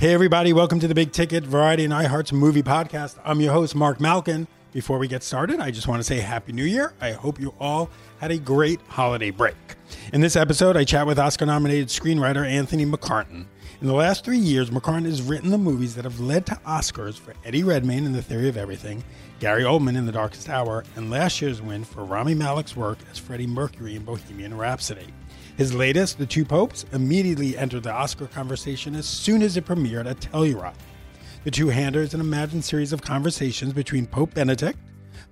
Hey, everybody, welcome to the Big Ticket Variety and iHeart's movie podcast. I'm your host, Marc Malkin. Before we get started, I just want to say Happy New Year. I hope you all had a great holiday break. In this episode, I chat with Oscar nominated screenwriter Anthony McCarten. In the last three years, McCarten has written the movies that have led to Oscars for Eddie Redmayne in The Theory of Everything, Gary Oldman in The Darkest Hour, and last year's win for Rami Malek's work as Freddie Mercury in Bohemian Rhapsody. His latest, The Two Popes, immediately entered the Oscar conversation as soon as it premiered at Telluride. The Two Hander is an imagined series of conversations between Pope Benedict,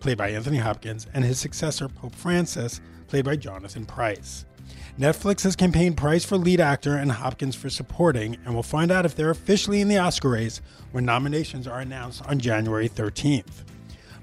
played by Anthony Hopkins, and his successor, Pope Francis, played by Jonathan Pryce. Netflix has campaigned Pryce for lead actor and Hopkins for supporting, and we'll find out if they're officially in the Oscar race when nominations are announced on January 13th.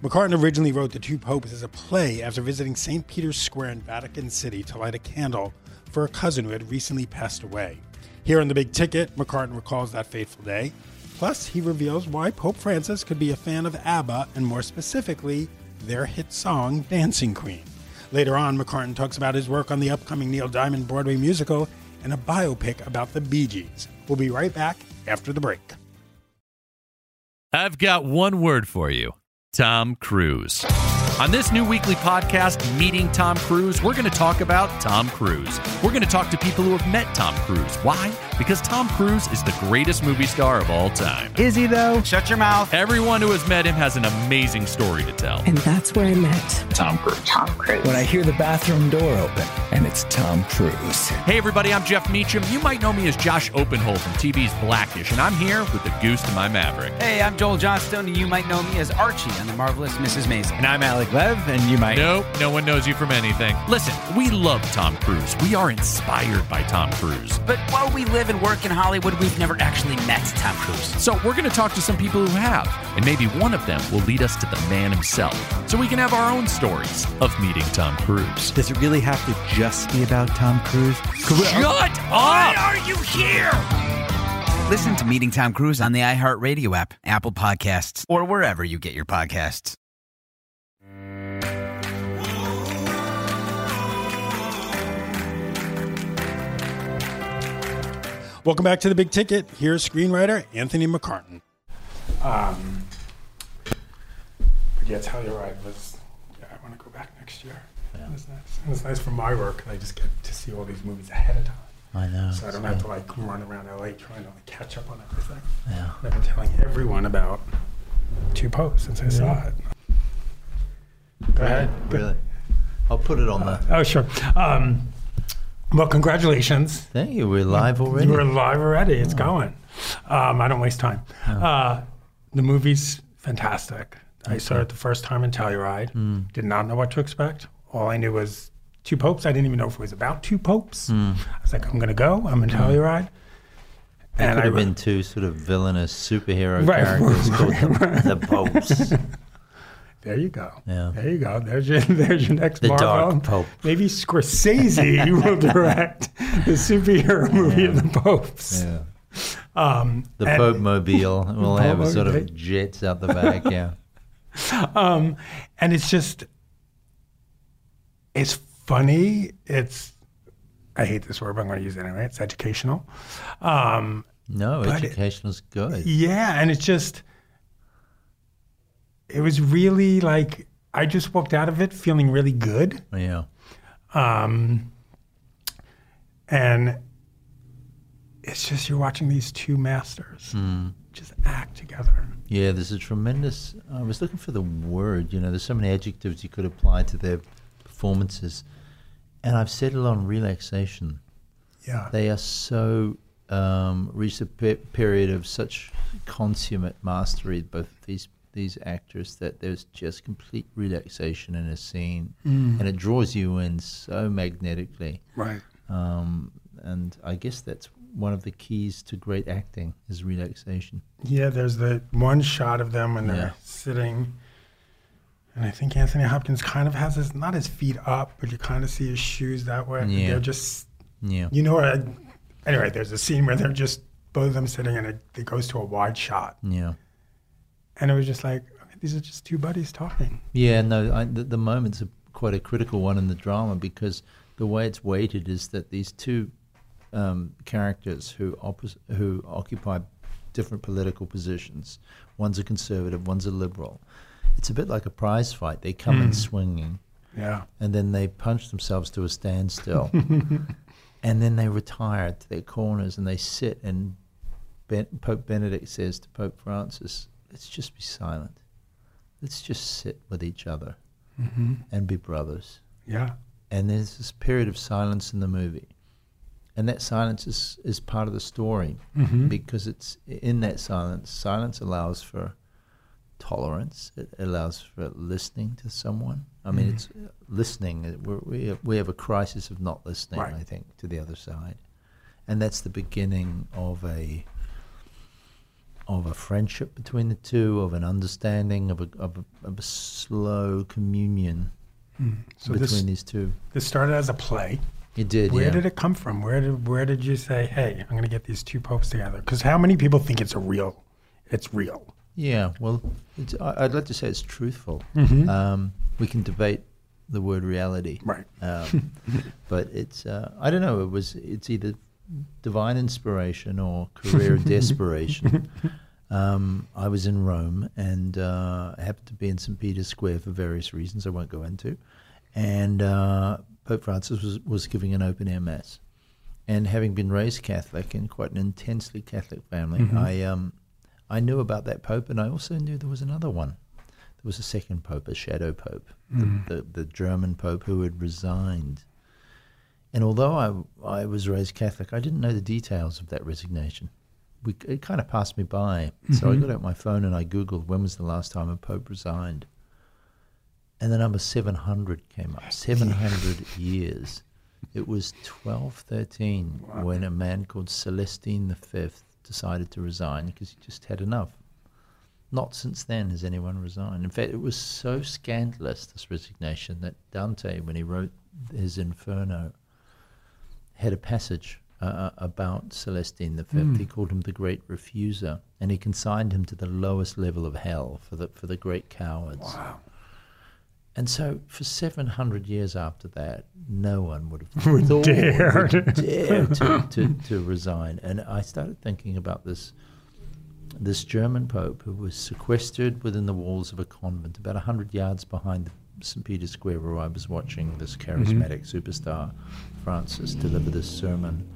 McCarten originally wrote The Two Popes as a play after visiting St. Peter's Square in Vatican City to light a candle for a cousin who had recently passed away. Here on The Big Ticket, McCarten recalls that fateful day. Plus, he reveals why Pope Francis could be a fan of ABBA and more specifically, their hit song, Dancing Queen. Later on, McCarten talks about his work on the upcoming Neil Diamond Broadway musical and a biopic about the Bee Gees. We'll be right back after the break. I've got one word for you Tom Cruise. On this new weekly podcast, Meeting Tom Cruise, we're going to talk about Tom Cruise. We're going to talk to people who have met Tom Cruise. Why? Because Tom Cruise is the greatest movie star of all time. Is he though? Shut your mouth. Everyone who has met him has an amazing story to tell. And that's where I met Tom Cruise. Tom Cruise. When I hear the bathroom door open and it's Tom Cruise. Hey, everybody, I'm Jeff Meacham. You might know me as Josh Oppenhol from TV's Blackish, and I'm here with the goose to my Maverick. Hey, I'm Joel Johnstone, and you might know me as Archie on The Marvelous Mrs. Maisel. And I'm Alec Lev, and you might. No, no one knows you from anything. Listen, we love Tom Cruise. We are inspired by Tom Cruise. But while we live and work in Hollywood, we've never actually met Tom Cruise. So we're going to talk to some people who have, and maybe one of them will lead us to the man himself, so we can have our own stories of meeting Tom Cruise. Does it really have to just be about Tom Cruise? Shut Why up! are you here? Listen to Meeting Tom Cruise on the iHeartRadio app, Apple Podcasts, or wherever you get your podcasts. Welcome back to the Big Ticket. Here's screenwriter Anthony McCarten. Um, but yeah, Telluride was. Yeah, I want to go back next year. It was nice. It was nice for my work. I just get to see all these movies ahead of time, I know. so I don't have to like run around LA trying to like, catch up on everything. Yeah. I've been telling everyone about Two Popes since I saw it. Go ahead. Really? I'll put it on the. Oh, sure. Um, well, congratulations. Thank you. We're live already. We're live already. It's going. Um, I don't waste time. Uh, the movie's fantastic. I saw it the first time in Telluride. Did not know what to expect. All I knew was two popes. I didn't even know if it was about two popes. I was like, I'm going to go. I'm in Telluride. There And could I have been two sort of villainous superhero Right. characters called the Popes. There you go. Yeah. There you go. There's your there's your next The Marvel. Dark Pope. Maybe Scorsese will direct the superhero movie of the popes. Yeah. Um, The and- Pope Mobile. We'll have a sort of jets out the back. Yeah. um, and it's just it's funny it's i hate this word but i'm going to use it anyway it's educational um, No, But it- educational's good. yeah and it's just it was really like i just walked out of it feeling really good Yeah. um, and it's just you're watching these two masters just act together Yeah, there's a tremendous. I was looking for the word. You know, there's so many adjectives you could apply to their performances, and I've settled on relaxation. yeah They are so um, reached a pe- period of such consummate mastery, both of these these actors, that there's just complete relaxation in a scene, and it draws you in so magnetically. right Um, and I guess that's one of the keys to great acting is relaxation. Yeah, there's the one shot of them when they're Yeah. sitting, and I think Anthony Hopkins kind of has his not his feet up, but you kind of see his shoes that way. Yeah. They're just, Yeah. you know what? Anyway, there's a scene where they're just both of them sitting, and it, it goes to a wide shot, Yeah. And it was just like okay, these are just two buddies talking. Yeah, no, I, the, the moment's a, quite a critical one in the drama because the way it's weighted is that these two um, characters who oppos- who occupy different political positions. One's a conservative, one's a liberal. It's a bit like a prize fight. They come in swinging, Yeah. and then they punch themselves to a standstill, and then they retire to their corners and they sit. And ben, Pope Benedict says to Pope Francis, "Let's just be silent. Let's just sit with each other and be brothers." Yeah. and there's this period of silence in the movie and that silence is, is part of the story because it's in that silence silence allows for tolerance it allows for listening to someone i mean it's uh, listening uh, we're, we, have, we have a crisis of not listening Right. i think to the other side and that's the beginning of a of a friendship between the two of an understanding of a, of a, of a slow communion So between this these two this started as a play. it did. Where yeah. did it come from? Where did where did you say, "Hey, I'm going to get these two popes together"? Because how many people think it's a real? It's real. Yeah. Well, it's, I, I'd like to say it's truthful. Um, we can debate the word reality, Right. um, but it's. Uh, I don't know. It was. It's either divine inspiration or career desperation. Um, I was in Rome and uh, happened to be in St. Peter's Square for various reasons I won't go into. And uh, Pope Francis was, was giving an open air mass. And having been raised Catholic in quite an intensely Catholic family, I, um, I knew about that Pope and I also knew there was another one. There was a second Pope, a shadow Pope, the, the, the German Pope who had resigned. And although I, I was raised Catholic, I didn't know the details of that resignation we, it kind of passed me by. So I mm-hmm. got out my phone and I Googled when was the last time a Pope resigned. And the number 700 came up. 700 years. It was 1213 when a man called Celestine V decided to resign because he just had enough. Not since then has anyone resigned. In fact, it was so scandalous, this resignation, that Dante, when he wrote his Inferno, had a passage uh, about Celestine V. He called him the Great Refuser, and he consigned him to the lowest level of hell for the for the great cowards. Wow. And so, for seven hundred years after that, no one would have thought dared. would dare to, to, to resign. And I started thinking about this this German Pope who was sequestered within the walls of a convent, about hundred yards behind St. Peter's Square, where I was watching this charismatic superstar Francis deliver this sermon.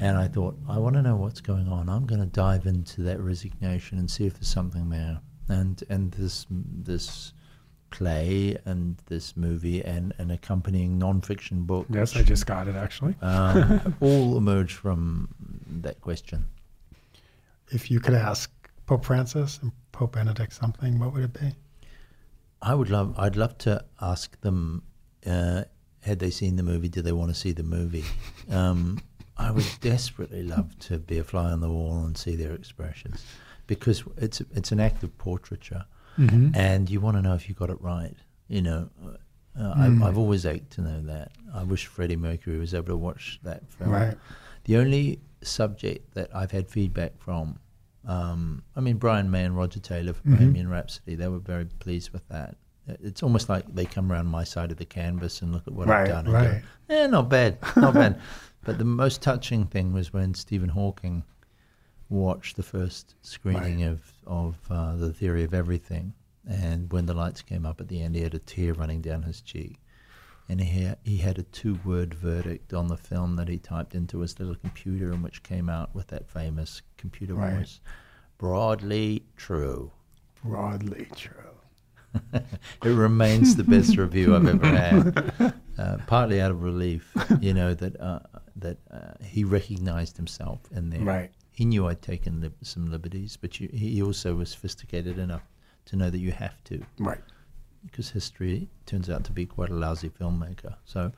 And I thought, I want to know what's going on. I'm going to dive into that resignation and see if there's something there. And and this this play and this movie and an accompanying non-fiction book, Yes, I just got it actually. um, all emerged from that question. If you could ask Pope Francis and Pope Benedict something, what would it be? I would love. I'd love to ask them. Uh, had they seen the movie? Did they want to see the movie? Um, I would desperately love to be a fly on the wall and see their expressions, because it's it's an act of portraiture, and you want to know if you got it right. You know, uh, I, I've always ached to know that. I wish Freddie Mercury was able to watch that film. Right. The only subject that I've had feedback from, um, I mean, Brian May and Roger Taylor for Bohemian Rhapsody, they were very pleased with that. It's almost like they come around my side of the canvas and look at what Right, I've done and right. go, eh, not bad, not bad. But the most touching thing was when Stephen Hawking watched the first screening of, of uh, The Theory of Everything. And when the lights came up at the end, he had a tear running down his cheek and he he had a two word verdict on the film that he typed into his little computer, and which came out with that famous computer Right. voice. Broadly true. Broadly true. It remains the best review I've ever had. Uh, partly out of relief, you know that uh, that uh, he recognised himself in there. Right. He knew I'd taken lib- some liberties, but you, he also was sophisticated enough to know that you have to. Right. Because history turns out to be quite a lousy filmmaker. So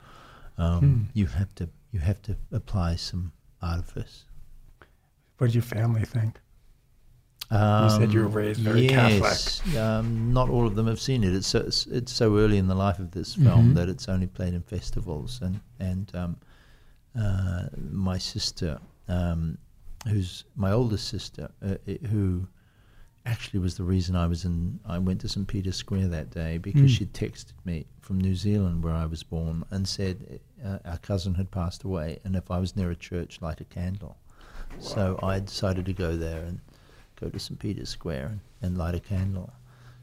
um, you have to you have to apply some artifice. What did your family think? Um, said you were raised very yes, Um, not all of them have seen it. It's so, it's, it's so early in the life of this film Mhm. that it's only played in festivals. And and um, uh, my sister, um, who's my oldest sister, uh, who actually was the reason I was in. I went to St Peter's Square that day because Mm. she texted me from New Zealand, where I was born, and said uh, our cousin had passed away, and if I was near a church, light a candle. So I decided to go there and go to St. Peter's Square and, and light a candle.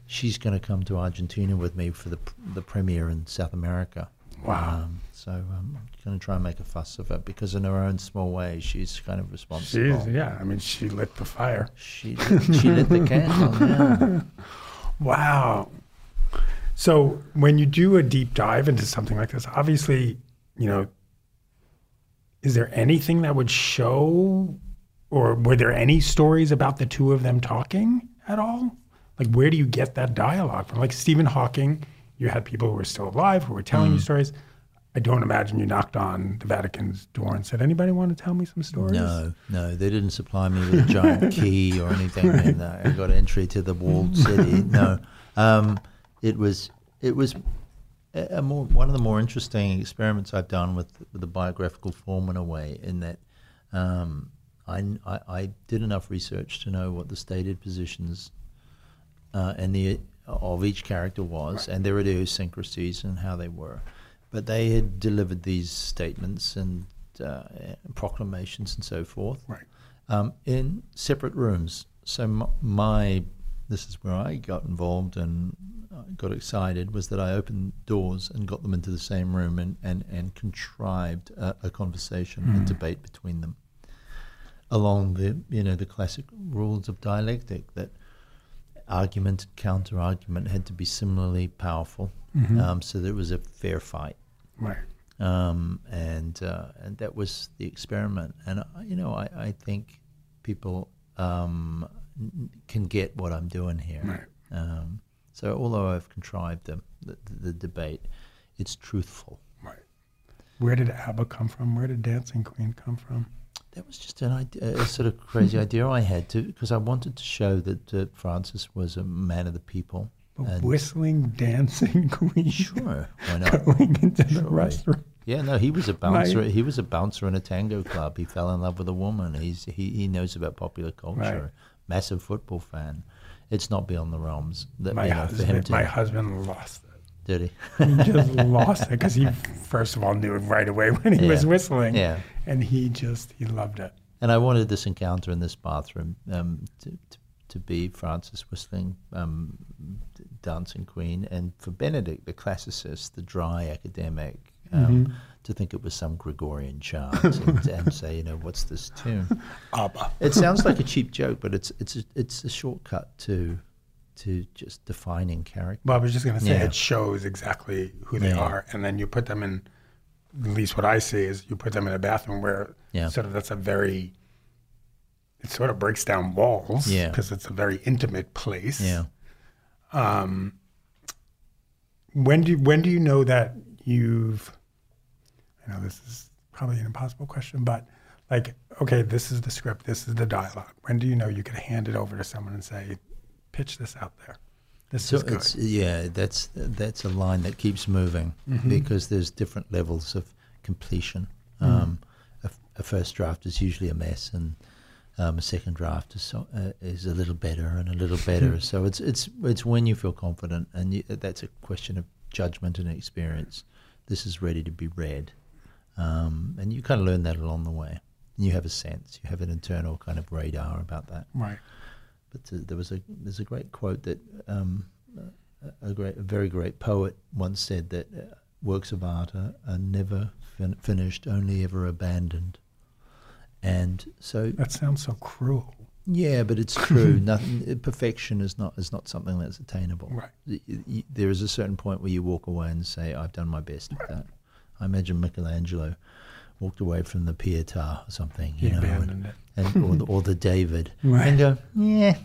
She's going to come to Argentina with me for the the premiere in South America. Wow. Um, so um, I'm going to try and make a fuss of it because in her own small way, she's kind of responsible. She's, yeah, I mean, she lit the fire. She she lit the candle. Yeah. Wow. So when you do a deep dive into something like this, obviously, you know, is there anything that would show, or were there any stories about the two of them talking at all? Like, where do you get that dialogue from? Like Stephen Hawking, you had people who were still alive who were telling you stories. I don't imagine you knocked on the Vatican's door and said, "Anybody want to tell me some stories?" No, no, they didn't supply me with a giant key or anything, and uh, I got entry to the walled city. No, um, it was it was a more one of the more interesting experiments I've done with with the biographical form in a way, in that um, I, I I did enough research to know what the stated positions uh, and the of each character was, and their idiosyncrasies and how they were. But they had delivered these statements and uh, proclamations and so forth Right. um, in separate rooms. So m- my this is where I got involved and uh, got excited was that I opened doors and got them into the same room and and, and contrived a, a conversation, a debate between them along the you know the classic rules of dialectic that argument and counter argument had to be similarly powerful, um, so that it was a fair fight Right. um, and uh, and that was the experiment. And uh, you know, I, I think people um, n- can get what I'm doing here. Right. Um, so although I've contrived the, the, the debate, it's truthful. Right. Where did ABBA come from? Where did Dancing Queen come from? That was just an idea, a sort of crazy idea I had to because I wanted to show that uh, Francis was a man of the people. A And- whistling, dancing queen Sure, why not? going into the restaurant. Yeah, no, he was a bouncer. Right. He was a bouncer in a tango club. He fell in love with a woman. He's he, he knows about popular culture. Right. Massive football fan. It's not beyond the realms that My you know, for him husband, to my husband lost it. did he? He just lost it because he first of all knew it right away when he was whistling. Yeah. And he just he loved it. and I wanted this encounter in this bathroom um, to, to to be Francis whistling um, Dancing Queen, and for Benedict, the classicist, the dry academic. Um, To think it was some Gregorian chant and, and say, you know, what's this tune? ABBA. It sounds like a cheap joke, but it's it's a, it's a shortcut to to just defining character. Well, I was just going to say Yeah. it shows exactly who they Yeah. are, and then you put them in. At least what I see is you put them in a bathroom where Yeah. sort of that's a very. It sort of breaks down walls Yeah. because it's a very intimate place. Yeah. Um, when do when do you know that you've? I know this is probably an impossible question, but like, okay, this is the script, this is the dialogue. When do you know you could hand it over to someone and say, pitch this out there? This So it's yeah, that's that's a line that keeps moving Mm-hmm. because there's different levels of completion. Mm-hmm. Um, a, a first draft is usually a mess, and um, a second draft is so, uh, is a little better and a little better. so it's it's it's when you feel confident, and you, that's a question of judgment and experience. This is ready to be read, um, and you kind of learn that along the way. You have a sense, you have an internal kind of radar about that. right. But uh, there was a there's a great quote that um, a, a great a very great poet once said that uh, works of art are, are never fin- finished, only ever abandoned. And so That sounds so cruel. yeah, but it's true. Nothing perfection is not is not something that's attainable. Right. There is a certain point where you walk away and say, "I've done my best at that." I imagine Michelangelo walked away from the Pietà or something, you know, and, and or, the, or the David, Right. and go, "Yeah,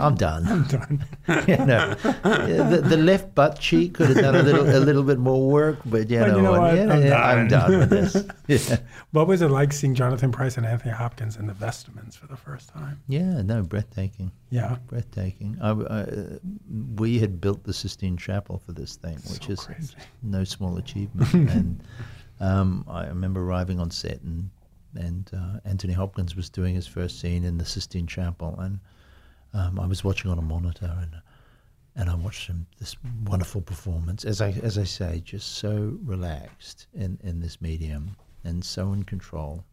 I'm done." I'm done. you know, Yeah, the, the left butt cheek could have done a little a little bit more work, but you But know, you know what? Yeah, I'm yeah, I'm done. done with this. Yeah. What was it like seeing Jonathan Pryce and Anthony Hopkins in the Vestments for the first time? yeah, no, breathtaking. Yeah. breathtaking. I, I, we had built the Sistine Chapel for this thing, which So is crazy. no small achievement. and um, I remember arriving on set, and and uh, Anthony Hopkins was doing his first scene in the Sistine Chapel, and um, I was watching on a monitor, and and I watched him this wonderful performance. As I as I say, just so relaxed in in this medium, and so in control.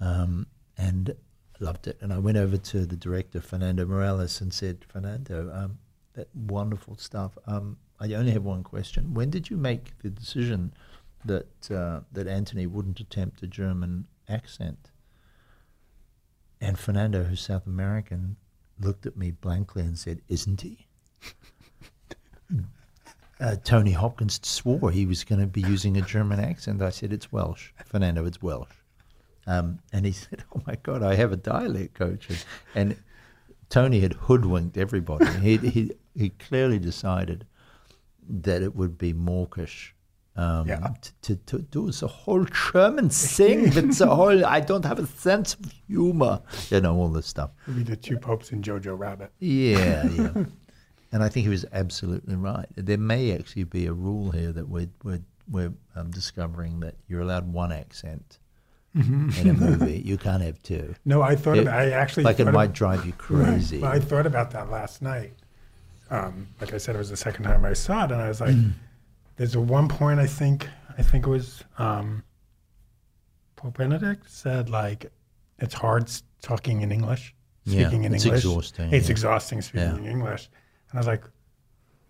Um, and loved it. And I went over to the director Fernando Meirelles and said, Fernando, um, that wonderful stuff. Um, I only have one question. When did you make the decision that uh, that Anthony wouldn't attempt a German accent? And Fernando, who's South American, looked at me blankly and said, "Isn't he?" uh, Tony Hopkins swore he was going to be using a German accent. I said, "It's Welsh, Fernando. It's Welsh." Um, and he said, "Oh my God, I have a dialect coach." And, Tony had hoodwinked everybody. He he he clearly decided that it would be mawkish. Um, Yeah. to, to, do the whole German thing with the whole, I don't have a sense of humor, you know, all this stuff. Maybe the two popes and Jojo Rabbit. Yeah, yeah. and I think he was absolutely right. There may actually be a rule here that we're we're, we're um, discovering that you're allowed one accent in a movie. You can't have two. No, I thought It- about, I actually like it might drive you crazy. Well, I thought about that last night. Um, like I said, it was the second time I saw it, and I was like, Mm. "There's a one point I think I think it was um, Pope Benedict said like it's hard talking in English, Yeah, speaking in it's English. exhausting, It's yeah. exhausting speaking Yeah. in English." And I was like,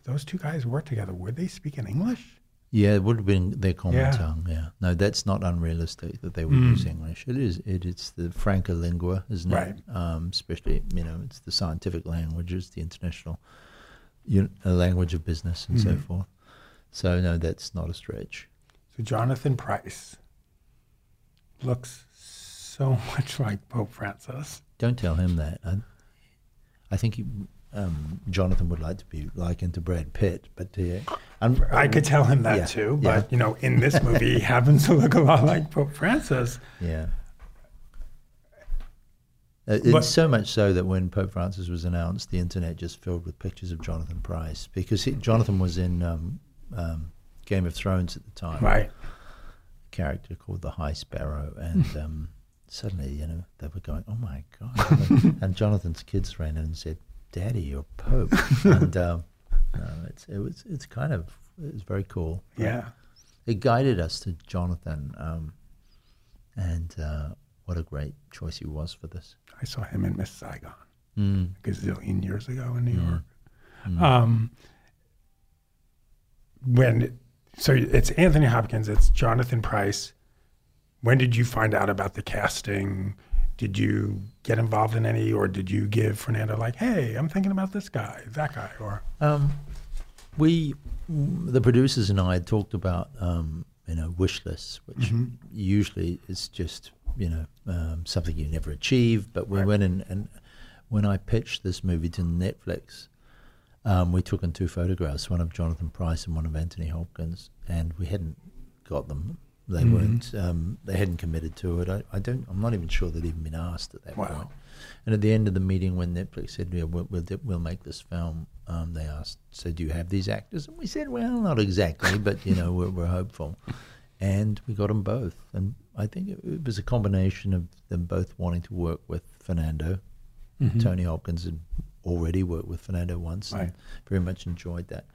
"Those two guys work together. Would they speak in English?" Yeah, it would have been their common Yeah. tongue. Yeah, no, that's not unrealistic that they would Mm. use English. It is. It, it's the franca lingua, isn't Right. it? Um, especially, you know, it's the scientific language, it's the international un- uh, language of business and so Mhm. forth. So no, that's not a stretch. So Jonathan Pryce looks so much like Pope Francis. Don't tell him that. I, I think he, um, Jonathan would like to be likened to Brad Pitt, but uh, I'm, I could tell him that Yeah, too, yeah. but you know, in this movie, he happens to look a lot like Pope Francis. Yeah. Uh, It's But- so much so that when Pope Francis was announced, the internet just filled with pictures of Jonathan Pryce because he, Jonathan was in um, um, Game of Thrones at the time, Right. character called the High Sparrow, and um, suddenly, you know, they were going, "Oh my god!" and Jonathan's kids ran in and said, "Daddy, you're Pope," and um, no, it's it was it's kind of it was very cool. Yeah. it guided us to Jonathan, um, and uh, what a great choice he was for this. I saw him in Miss Saigon Mm. a gazillion years ago in New Mm. York. Mm. Um, when so it's Anthony Hopkins, it's Jonathan Pryce. When did you find out about the casting? Did you get involved in any, or did you give Fernando like, "Hey, I'm thinking about this guy, that guy," or Um, we, the producers and I had talked about, um, you know, wish lists, which Mhm. usually is just, you know, um, something you never achieve. But we Right. went in, and when I pitched this movie to Netflix, um, we took in two photographs, one of Jonathan Pryce and one of Anthony Hopkins, and we hadn't got them. They Mhm. weren't. Um, they hadn't committed to it. I, I don't. I'm not even sure they'd even been asked at that Wow. point. And at the end of the meeting, when Netflix said, yeah, we'll, we'll, we'll make this film, um, they asked, so do you have these actors? And we said, well, not exactly, but, you know, we're, we're hopeful. And we got them both. And I think it, it was a combination of them both wanting to work with Fernando. Mhm. Tony Hopkins had already worked with Fernando once Right. and very much enjoyed that.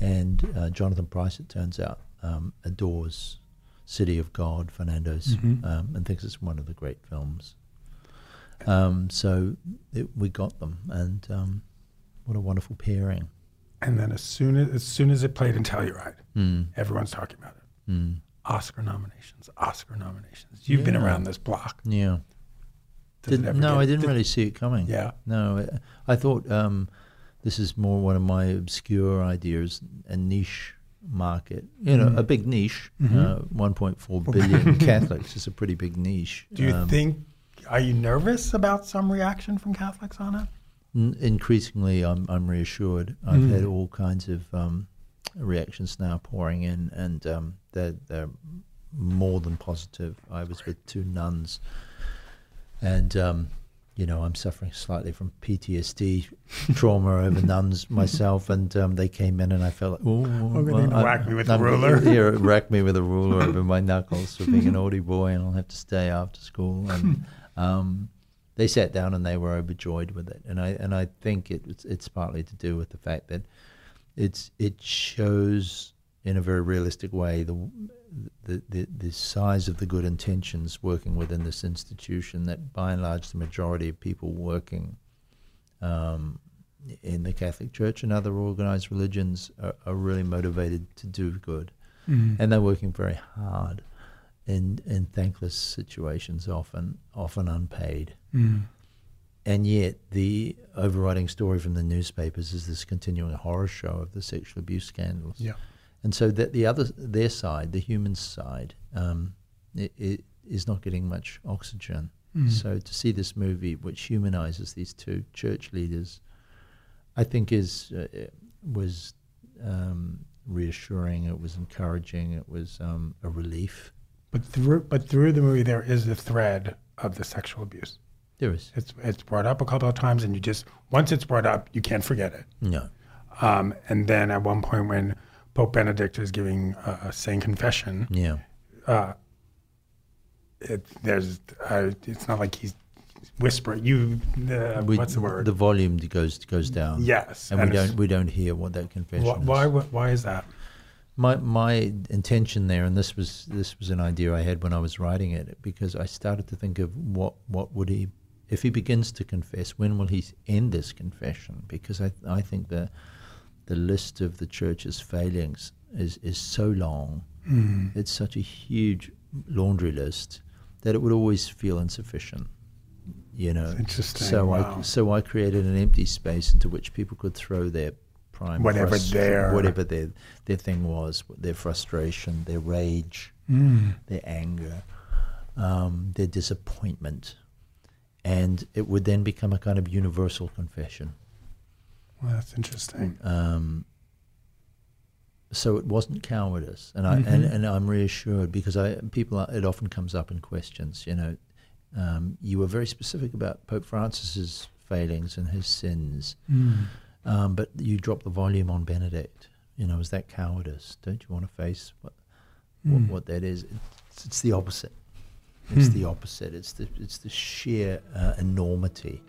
And uh, Jonathan Pryce, it turns out, um, adores City of God, Fernando's, Mhm. um, and thinks it's one of the great films. Um, so it, we got them, and um, what a wonderful pairing. and then as soon as as soon as it played in Telluride, Mm. everyone's talking about it. Mm. Oscar nominations, Oscar nominations. You've been around this block. Yeah. Did- no, get- I didn't did- really see it coming. Yeah. No, I, thought um, this is more one of my obscure ideas, a niche market. You know, Mhm. a big niche. Mhm. Uh, 1.4 billion Catholics is a pretty big niche. Do you Um, think? Are you nervous about some reaction from Catholics on it? N- increasingly, I'm I'm reassured. I've Mm. had all kinds of um, reactions now pouring in, and um, they're they're more than positive. I was with two nuns, and um, you know I'm suffering slightly from PTSD trauma over nuns myself, and um, they came in, and I felt like, oh, need to whack me with a ruler." Yeah, whack me with a ruler over my knuckles for being an naughty boy, and I'll have to stay after school. And um, they sat down and they were overjoyed with it, and I and I think it, it's it's partly to do with the fact that it's it shows in a very realistic way the the, the, the size of the good intentions working within this institution that by and large the majority of people working um, in the Catholic Church and other organized religions are, are really motivated to do good. Mm. And they're working very hard in, in thankless situations, often often unpaid. Mm. And yet, the overriding story from the newspapers is this continuing horror show of the sexual abuse scandals. Yeah. And so that the other, their side, the human side, um, it, it is not getting much oxygen. Mm. So to see this movie, which humanizes these two church leaders, I think is uh, was um, reassuring. It was encouraging. It was um, a relief. But through but through the movie, there is the thread of the sexual abuse. There is It's it's brought up a couple of times, and you just once it's brought up, you can't forget it. no. Um, and then at one point, when Pope Benedict is giving a, a saying confession, Yeah. uh, it, there's uh, it's not like he's whispering. You uh, We- what's the word? The volume goes goes down. yes, And, we don't we don't hear what that confession Why, is. why why is that? My my intention there, and this was this was an idea I had when I was writing it, because I started to think of what what would he, if he begins to confess, when will he end this confession? Because I I think the the list of the church's failings is is so long, Mm. it's such a huge laundry list that it would always feel insufficient. You know, interesting, So wow. I so I created an empty space into which people could throw their prime Whatever frust- their- whatever their their thing was, their frustration, their rage, Mm. their anger, um, their disappointment, and it would then become a kind of universal confession. Well, that's interesting. Um, so it wasn't cowardice, and I and, and I'm reassured because I people it often comes up in questions. You know, um, you were very specific about Pope Francis's failings and his sins, Mm. um, but you dropped the volume on Benedict. You know, is that cowardice? Don't you want to face what what, Mm. what that is? It's, it's the opposite. It's Hmm. the opposite. It's the it's the sheer uh, enormity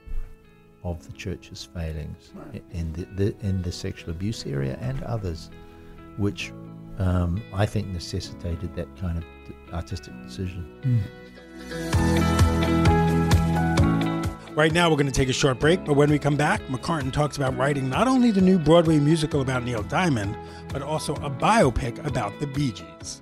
of the church's failings in the, the in the sexual abuse area and others, which um, I think necessitated that kind of artistic decision. Right now, we're going to take a short break, but when we come back, McCarten talks about writing not only the new Broadway musical about Neil Diamond, but also a biopic about the Bee Gees.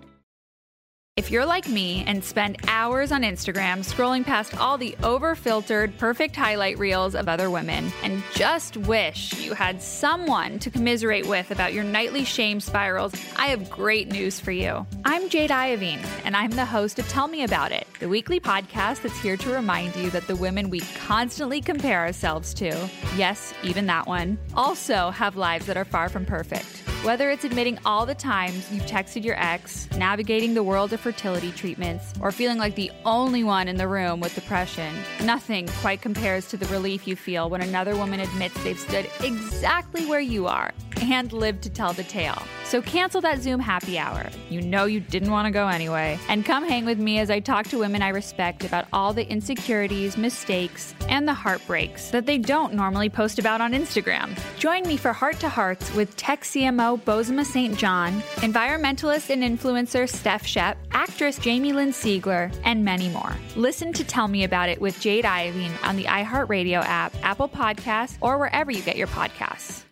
If you're like me and spend hours on Instagram scrolling past all the over filtered, perfect highlight reels of other women and just wish you had someone to commiserate with about your nightly shame spirals, I have great news for you. I'm Jade Iovine, and I'm the host of Tell Me About It, the weekly podcast that's here to remind you that the women we constantly compare ourselves to, yes, even that one, also have lives that are far from perfect. Whether it's admitting all the times you've texted your ex, navigating the world of fertility treatments, or feeling like the only one in the room with depression, nothing quite compares to the relief you feel when another woman admits they've stood exactly where you are and lived to tell the tale. So cancel that Zoom happy hour. You know you didn't want to go anyway. And come hang with me as I talk to women I respect about all the insecurities, mistakes, and the heartbreaks that they don't normally post about on Instagram. Join me for Heart to Hearts with tech CMO Bozoma St. John, environmentalist and influencer Steph Shep, actress Jamie Lynn Sigler, and many more. Listen to Tell Me About It with Jade Iovine on the iHeartRadio app, Apple Podcasts, or wherever you get your podcasts.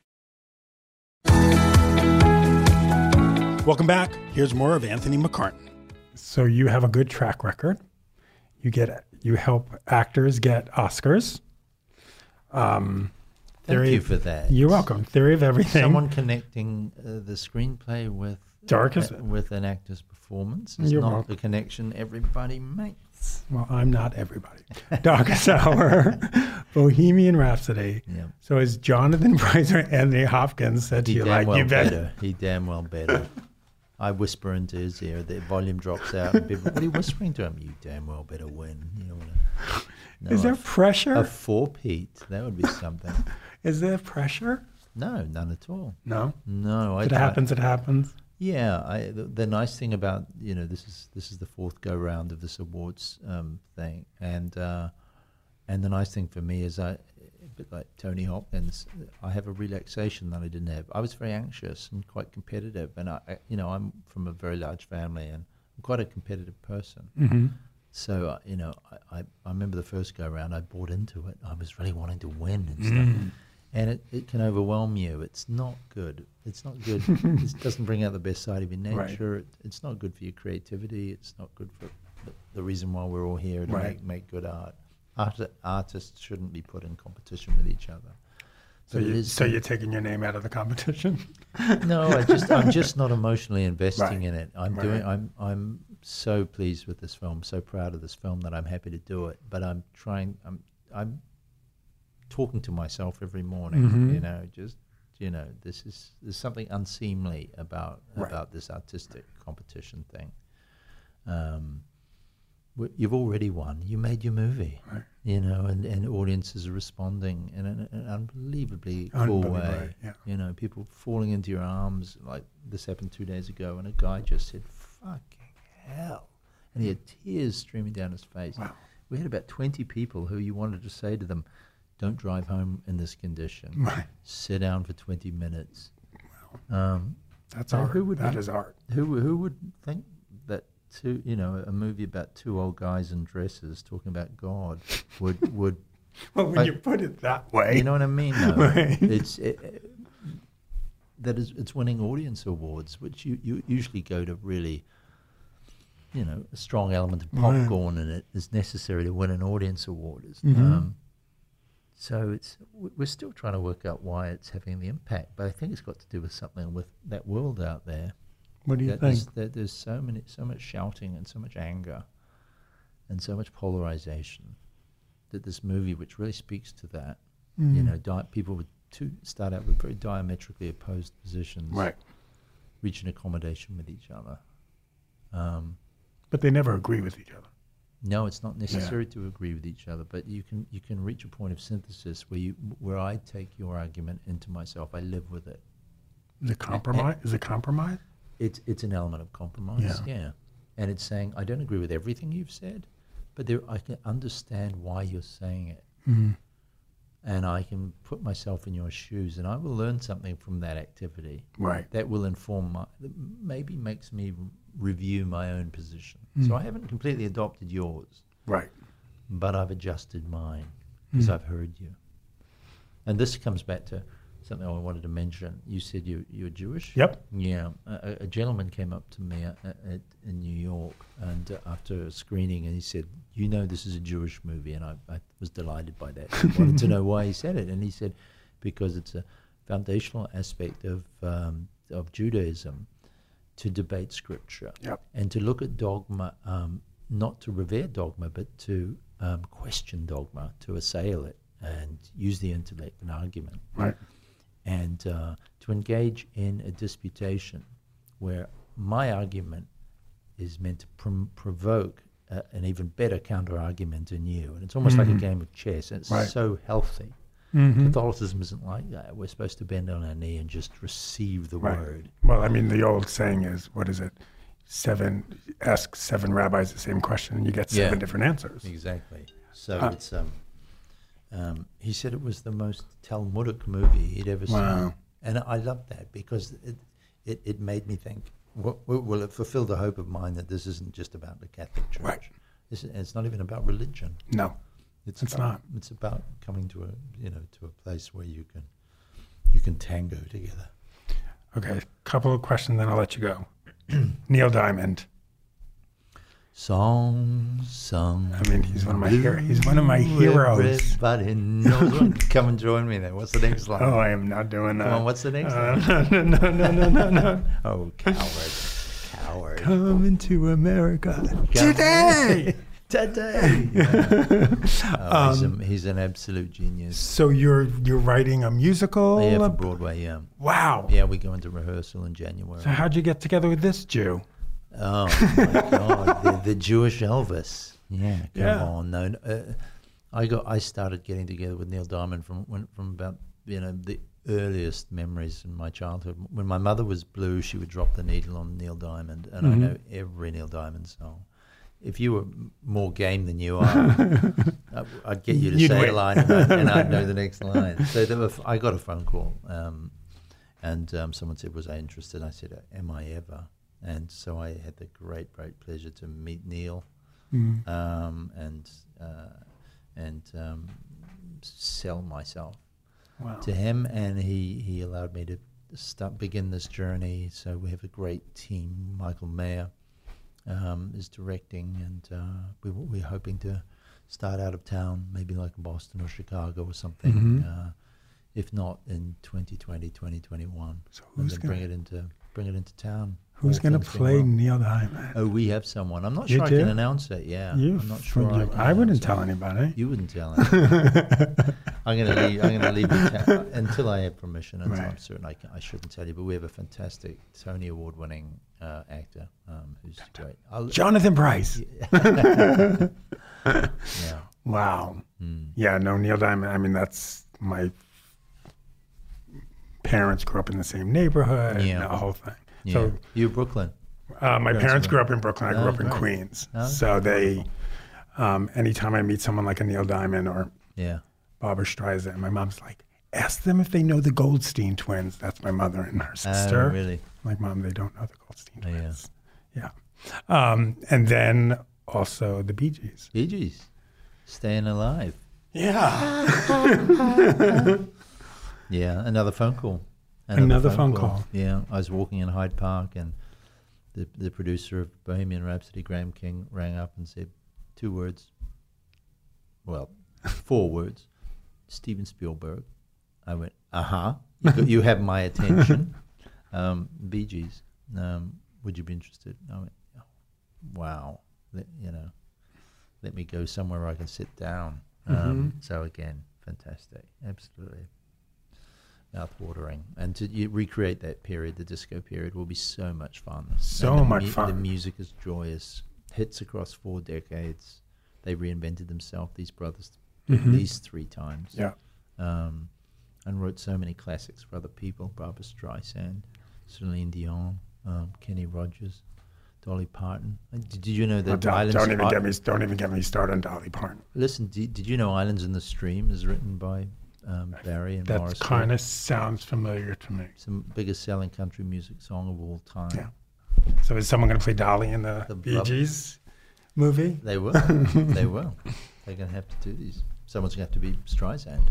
Welcome back. Here's more of Anthony McCarten. So you have a good track record. You get you help actors get Oscars. Um, Thank Theory- you for that. You're welcome. Theory of everything. Someone connecting uh, the screenplay with Darkest- uh, with an actor's performance is You're not welcome. the connection everybody makes. Well, I'm not everybody. Darkest Hour, Bohemian Rhapsody. Yeah. So as Jonathan Pryce and Anthony Hopkins said to He you, like well you better. better. He damn well better. I whisper into his ear. The volume drops out. And people, what are you whispering to him? You damn well better win. You know, no, Is there a, pressure? a four Pete? That would be something. Is there pressure? No, none at all. No. No, I it happens, it happens. Yeah, I, the, the nice thing about you know this is this is the fourth go round of this awards um, thing, and uh, and the nice thing for me is I, bit like Tony Hopkins, I have a relaxation that I didn't have. I was very anxious and quite competitive, and I, I you know I'm from a very large family, and I'm quite a competitive person. Mm-hmm. So uh, you know, I, I, I remember the first go around, I bought into it. I was really wanting to win and stuff, Mm. and it, it can overwhelm you. It's not good. It's not good. it doesn't bring out the best side of your Right. nature. It, it's not good for your creativity. It's not good for the, the reason why we're all here to Right. make make good art. Art. Artists shouldn't be put in competition with each other. So, you, so you're taking your name out of the competition? no, I just I'm just not emotionally investing Right. in it. I'm Right. doing I'm I'm so pleased with this film, so proud of this film that I'm happy to do it. But I'm trying I'm I'm talking to myself every morning, Mhm. you know, just you know, this is there's something unseemly about Right. about this artistic competition thing. Um You've already won. You made your movie, Right. you know, and, and audiences are responding in an, an unbelievably cool Unbelievable, way. yeah. You know, people falling into your arms. Like this happened two days ago, and a guy just said, "Fucking hell," and he had tears streaming down his face. Wow. We had about twenty people who you wanted to say to them, "Don't drive home in this condition. Right. Sit down for twenty minutes." Um, That's art. who would That be- is art. who who would think two you know a movie about two old guys in dresses talking about God would would Well, when I- you put it that way, you know what I mean? Though? Right. It's it, it- that is it's winning audience awards, which you, you usually go to really, you know, a strong element of popcorn in it is necessary to win an audience award. Mhm. Um, so it's we're still trying to work out why it's having the impact, but I think it's got to do with something with that world out there. What do you that think? there's, that there's so many, so much shouting and so much anger, and so much polarization. That this movie, which really speaks to that, you Mm. know, di- people would two start out with very diametrically opposed positions, Right. reach an accommodation with each other. Um, But they never agree with each other. no, it's not necessary to agree with each other, but you can you can reach a point of synthesis where you where I take your argument into myself, I live with it. Is it compromise? Is it compromise? It's it's an element of compromise, Yeah. yeah. And it's saying I don't agree with everything you've said, but there I can understand why you're saying it, Mm. and I can put myself in your shoes, and I will learn something from that activity Right. that will inform my that maybe makes me review my own position. Mm. So I haven't completely adopted yours, Right. but I've adjusted mine because Mm. I've heard you. And this comes back to something I wanted to mention. You said you you're Jewish. Yep. Yeah, a, a- a gentleman came up to me at, at, in New York, and uh, after a screening, and he said, "You know, this is a Jewish movie," and I, I was delighted by that. I wanted to know why he said it, and he said, "Because it's a foundational aspect of um, of Judaism to debate Scripture Yep. and to look at dogma, um, not to revere dogma, but to um, question dogma, to assail it, and use the intellect and argument." Right. And uh, to engage in a disputation where my argument is meant to prom- provoke uh, an even better counter argument in you. And it's almost like a game of chess. And it's Right. so healthy. Mhm. Catholicism isn't like that. We're supposed to bend on our knee and just receive the Right. word. Well, I mean, the old saying is, what is it? Seven, ask seven rabbis the same question and you get seven Yeah. different answers. Exactly. So Ah. it's um, um, he said it was the most Talmudic movie he'd ever Wow. seen, and I loved that because it it, it made me think. Well, well, it fulfilled the hope of mine that this isn't just about the Catholic Church. Right. This is, it's not even about religion. No. It's, It's about, not. It's about coming to a you know to a place where you can you can tango together. Okay. a Couple of questions, then I'll let you go. Neil Diamond. Song sung. I mean, he's one of my hero- he's one of my heroes. Everybody knows. what- Come and join me then. What's the next line? Oh, I am not doing that. Come on, what's the next Uh, line? no, no, no, no, no, no. Oh, coward. Coward. Coming to America Come- today. Today. Oh, he's, Um, a, he's an absolute genius. so you're you're writing a musical? Yeah, for Broadway, yeah. wow. Yeah, we go into rehearsal in January. So how'd you get together with this Jew? Oh, my God. The, the Jewish Elvis. Yeah, come Yeah. on. No, uh, I got. I started getting together with Neil Diamond from when, from about you know the earliest memories in my childhood. When my mother was blue, she would drop the needle on Neil Diamond, and I Mhm. know every Neil Diamond song. If you were more game than you are, I- I'd get you to You'd say win. a line, and, I, and I'd know the next line. So there were, f- I got a phone call, um, and um, someone said, "Was I interested?" I said, "Am I ever?" And so I had the great, great pleasure to meet Neil Mm. um, and uh, and um, sell myself Wow. to him, and he he allowed me to start begin this journey. So we have a great team. Michael Mayer um, is directing, and uh, we, we're hoping to start out of town, maybe like Boston or Chicago or something. Mhm. Uh, if not in 2020, 2021, So and then bring it into bring it into town. Who's going to play well. Neil Diamond? Oh, we have someone. I'm not You sure I can announce it. Yeah, You I'm not sure. forgive- I, I wouldn't tell it. anybody. You wouldn't tell anybody. I'm gonna leave. I'm gonna leave it until I have permission. Until I'm certain I, can, I shouldn't tell you. But we have a fantastic Tony Award-winning uh, actor um, who's great. I'll, Jonathan Pryce. yeah. Wow. Mm. Yeah, no, Neil Diamond. I mean, that's my parents grew up in the same neighborhood. Yeah. and the whole thing. Yeah. So you Brooklyn. uh, my That's parents grew up in Brooklyn. I grew Oh, up in great. Queens. Oh, so they, um, anytime I meet someone like a Neil Diamond or Yeah. Barbra Streisand, my mom's like, ask them if they know the Goldstein twins. That's my mother and her sister. Oh, really? Like, mom, they don't know the Goldstein Oh, yeah. twins. Yeah. Um, and then also the Bee Gees. Bee Gees. Staying alive. Yeah. Yeah. Another phone call. Another phone call. Yeah. I was walking in Hyde Park and the the producer of Bohemian Rhapsody, Graham King, rang up and said two words. Well, four words. Steven Spielberg. I went, uh huh. You, you have my attention. Um, Bee Gees. Um, would you be interested? I went, oh, wow. Let, you know, let me go somewhere where I can sit down. Um, So again, fantastic. Absolutely mouth-watering, and to you recreate that period, the disco period, will be so much fun. So much fun. The music is joyous. Hits across four decades. They reinvented themselves. These brothers, at least three times. Yeah. Um, and wrote so many classics for other people. Barbra Streisand, Celine Dion, um, Kenny Rogers, Dolly Parton. Did, did you know that don't, Islands? don't even get me. Don't even get me started on Dolly Parton. Listen, did, did you know Islands in the Stream is written by um, Barry and That kind of sounds familiar to me. Some biggest selling country music song of all time. Yeah. So is someone going to play Dolly in the, The Bee Gees movie? They will. they will. They're going to have to do these. Someone's going to have to be Streisand.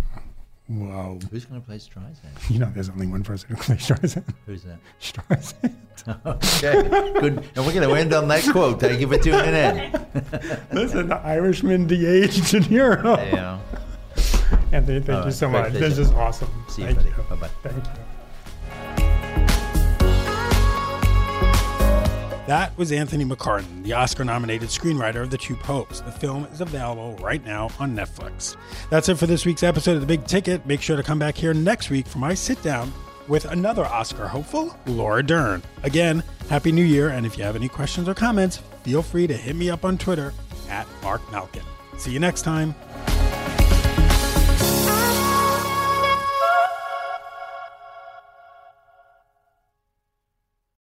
Wow. Who's going to play Streisand? You know, there's only one person who plays Streisand. Who's that? Streisand. okay, good. And we're going to end on that quote. Thank you for tuning in. Listen, the Irishman de-aged De Niro. Yeah. Anthony, thank All you so much. pleasure. This is awesome. See you, thank buddy. you. Bye-bye. Thank you. That was Anthony McCarten, the Oscar nominated screenwriter of The Two Popes. The film is available right now on Netflix. That's it for this week's episode of The Big Ticket. Make sure to come back here next week for my sit down with another Oscar hopeful, Laura Dern. Again, Happy New Year, and if you have any questions or comments, feel free to hit me up on Twitter at Marc Malkin. See you next time.